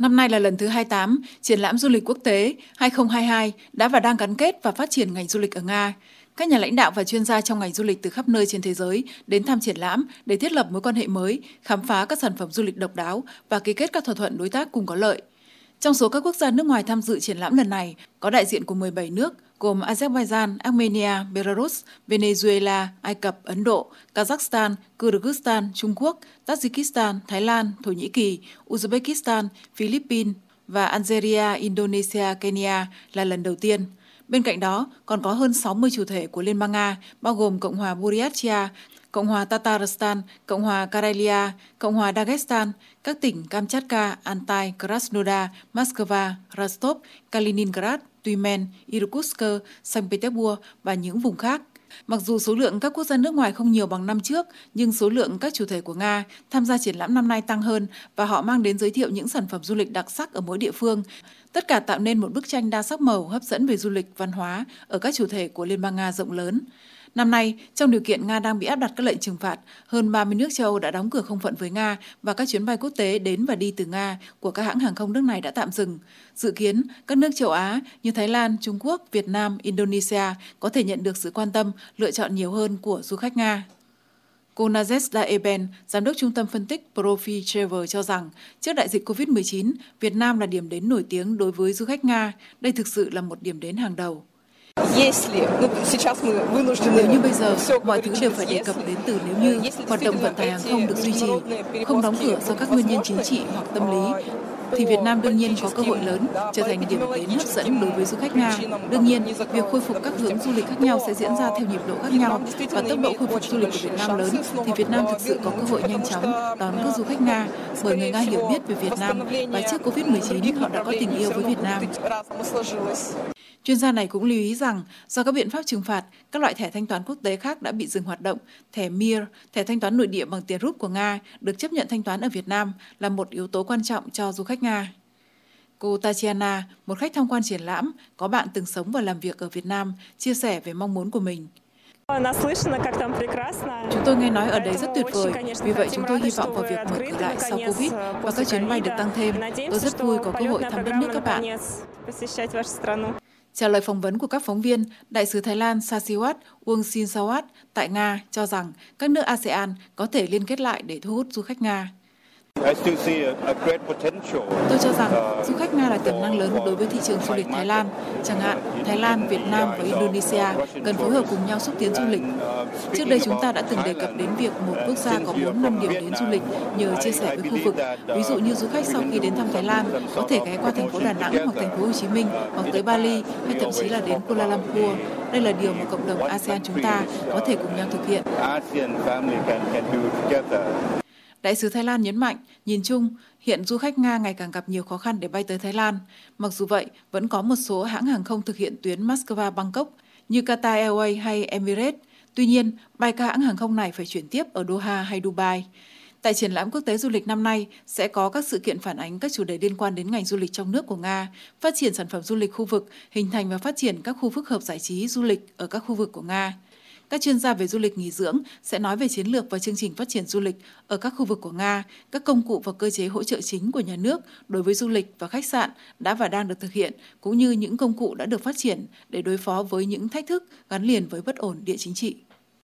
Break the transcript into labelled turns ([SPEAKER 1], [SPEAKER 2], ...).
[SPEAKER 1] Năm nay là lần thứ 28, triển lãm du lịch quốc tế 2022 đã và đang gắn kết và phát triển ngành du lịch ở Nga. Các nhà lãnh đạo và chuyên gia trong ngành du lịch từ khắp nơi trên thế giới đến thăm triển lãm để thiết lập mối quan hệ mới, khám phá các sản phẩm du lịch độc đáo và ký kết các thỏa thuận đối tác cùng có lợi. Trong số các quốc gia nước ngoài tham dự triển lãm lần này, có đại diện của 17 nước gồm Azerbaijan, Armenia, Belarus, Venezuela, Ai Cập, Ấn Độ, Kazakhstan, Kyrgyzstan, Trung Quốc, Tajikistan, Thái Lan, Thổ Nhĩ Kỳ, Uzbekistan, Philippines và Algeria, Indonesia, Kenya là lần đầu tiên. Bên cạnh đó, còn có hơn 60 chủ thể của Liên bang Nga, bao gồm Cộng hòa Buryatia, Cộng hòa Tatarstan, Cộng hòa Karelia, Cộng hòa Dagestan, các tỉnh Kamchatka, Altai, Krasnodar, Moscow, Rostov, Kaliningrad, Tuymen, Irkutsk, Saint Petersburg và những vùng khác. Mặc dù số lượng các quốc gia nước ngoài không nhiều bằng năm trước, nhưng số lượng các chủ thể của Nga tham gia triển lãm năm nay tăng hơn và họ mang đến giới thiệu những sản phẩm du lịch đặc sắc ở mỗi địa phương. Tất cả tạo nên một bức tranh đa sắc màu hấp dẫn về du lịch, văn hóa ở các chủ thể của Liên bang Nga rộng lớn. Năm nay, trong điều kiện Nga đang bị áp đặt các lệnh trừng phạt, hơn 30 nước châu Âu đã đóng cửa không phận với Nga và các chuyến bay quốc tế đến và đi từ Nga của các hãng hàng không nước này đã tạm dừng. Dự kiến, các nước châu Á như Thái Lan, Trung Quốc, Việt Nam, Indonesia có thể nhận được sự quan tâm, lựa chọn nhiều hơn của du khách Nga. Cô Nazesda Eben, giám đốc trung tâm phân tích Profi Travel cho rằng, trước đại dịch COVID-19, Việt Nam là điểm đến nổi tiếng đối với du khách Nga. Đây thực sự là một điểm đến hàng đầu. Nếu như bây giờ mọi thứ đều phải đề cập đến từ nếu như hoạt động vận tải hàng không được duy trì, không đóng cửa do các nguyên nhân chính trị hoặc tâm lý, thì Việt Nam đương nhiên có cơ hội lớn trở thành điểm đến hấp dẫn đối với du khách Nga. Đương nhiên, việc khôi phục các hướng du lịch khác nhau sẽ diễn ra theo nhịp độ khác nhau và tốc độ khôi phục du lịch của Việt Nam lớn thì Việt Nam thực sự có cơ hội nhanh chóng đón các du khách Nga bởi người Nga hiểu biết về Việt Nam và trước Covid-19 họ đã có tình yêu với Việt Nam. Chuyên gia này cũng lưu ý rằng do các biện pháp trừng phạt, các loại thẻ thanh toán quốc tế khác đã bị dừng hoạt động. Thẻ MIR, thẻ thanh toán nội địa bằng tiền rút của Nga, được chấp nhận thanh toán ở Việt Nam là một yếu tố quan trọng cho du khách Nga. Cô Tatiana, một khách tham quan triển lãm, có bạn từng sống và làm việc ở Việt Nam, chia sẻ về mong muốn của mình. Chúng tôi nghe nói ở đây rất tuyệt vời, vì vậy chúng tôi hy vọng vào việc mở cửa lại sau Covid và các chuyến bay được tăng thêm. Tôi rất vui có cơ hội thăm đất nước các bạn. Trả lời phỏng vấn của các phóng viên, Đại sứ Thái Lan Sasiwat Wong Sawat tại Nga cho rằng các nước ASEAN có thể liên kết lại để thu hút du khách Nga. Tôi cho rằng du khách Nga là tiềm năng lớn đối với thị trường du lịch Thái Lan. Chẳng hạn, Thái Lan, Việt Nam và Indonesia cần phối hợp cùng nhau xúc tiến du lịch. Trước đây chúng ta đã từng đề cập đến việc một quốc gia có 4 năm điểm đến du lịch nhờ chia sẻ với khu vực. Ví dụ như du khách sau khi đến thăm Thái Lan có thể ghé qua thành phố Đà Nẵng hoặc thành phố Hồ Chí Minh hoặc tới Bali hay thậm chí là đến Kuala Lumpur. Đây là điều mà cộng đồng ASEAN chúng ta có thể cùng nhau thực hiện. Đại sứ Thái Lan nhấn mạnh, nhìn chung, hiện du khách Nga ngày càng gặp nhiều khó khăn để bay tới Thái Lan. Mặc dù vậy, vẫn có một số hãng hàng không thực hiện tuyến Moscow-Bangkok như Qatar Airways hay Emirates. Tuy nhiên, bay các hãng hàng không này phải chuyển tiếp ở Doha hay Dubai. Tại triển lãm quốc tế du lịch năm nay sẽ có các sự kiện phản ánh các chủ đề liên quan đến ngành du lịch trong nước của Nga, phát triển sản phẩm du lịch khu vực, hình thành và phát triển các khu phức hợp giải trí du lịch ở các khu vực của Nga. Các chuyên gia về du lịch nghỉ dưỡng sẽ nói về chiến lược và chương trình phát triển du lịch ở các khu vực của Nga, các công cụ và cơ chế hỗ trợ chính của nhà nước đối với du lịch và khách sạn đã và đang được thực hiện, cũng như những công cụ đã được phát triển để đối phó với những thách thức gắn liền với bất ổn địa chính trị.